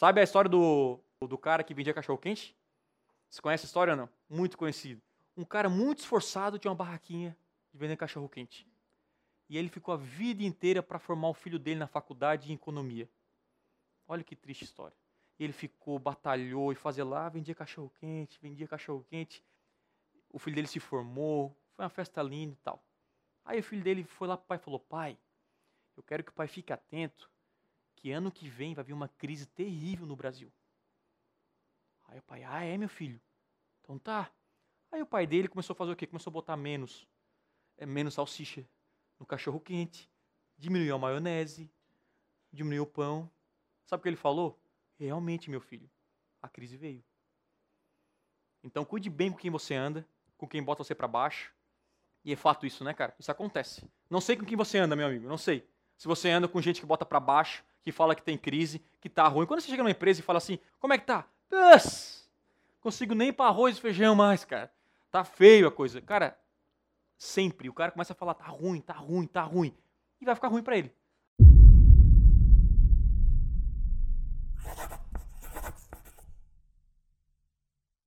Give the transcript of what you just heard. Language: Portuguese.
Sabe a história do, do cara que vendia cachorro-quente? Você conhece a história ou não? Muito conhecido. Um cara muito esforçado tinha uma barraquinha de vender cachorro-quente. E ele ficou a vida inteira para formar o filho dele na faculdade em economia. Olha que triste história. Ele ficou, batalhou e fazia lá, vendia cachorro-quente, vendia cachorro-quente. O filho dele se formou, foi uma festa linda e tal. Aí o filho dele foi lá para o pai e falou: Pai, eu quero que o pai fique atento, que ano que vem vai vir uma crise terrível no Brasil. Aí o pai, ah, é, meu filho? Então tá. Aí o pai dele começou a fazer o quê? Começou a botar menos, é, menos salsicha no cachorro quente, diminuiu a maionese, diminuiu o pão. Sabe o que ele falou? Realmente, meu filho, a crise veio. Então cuide bem com quem você anda, com quem bota você para baixo. E é fato isso, né, cara? Isso acontece. Não sei com quem você anda, meu amigo, não sei. Se você anda com gente que bota para baixo, que fala que tem crise, que tá ruim. Quando você chega numa empresa e fala assim, como é que tá? Consigo nem para arroz e feijão mais, cara. Tá feio a coisa. Cara, sempre o cara começa a falar, tá ruim, tá ruim, tá ruim. E vai ficar ruim para ele.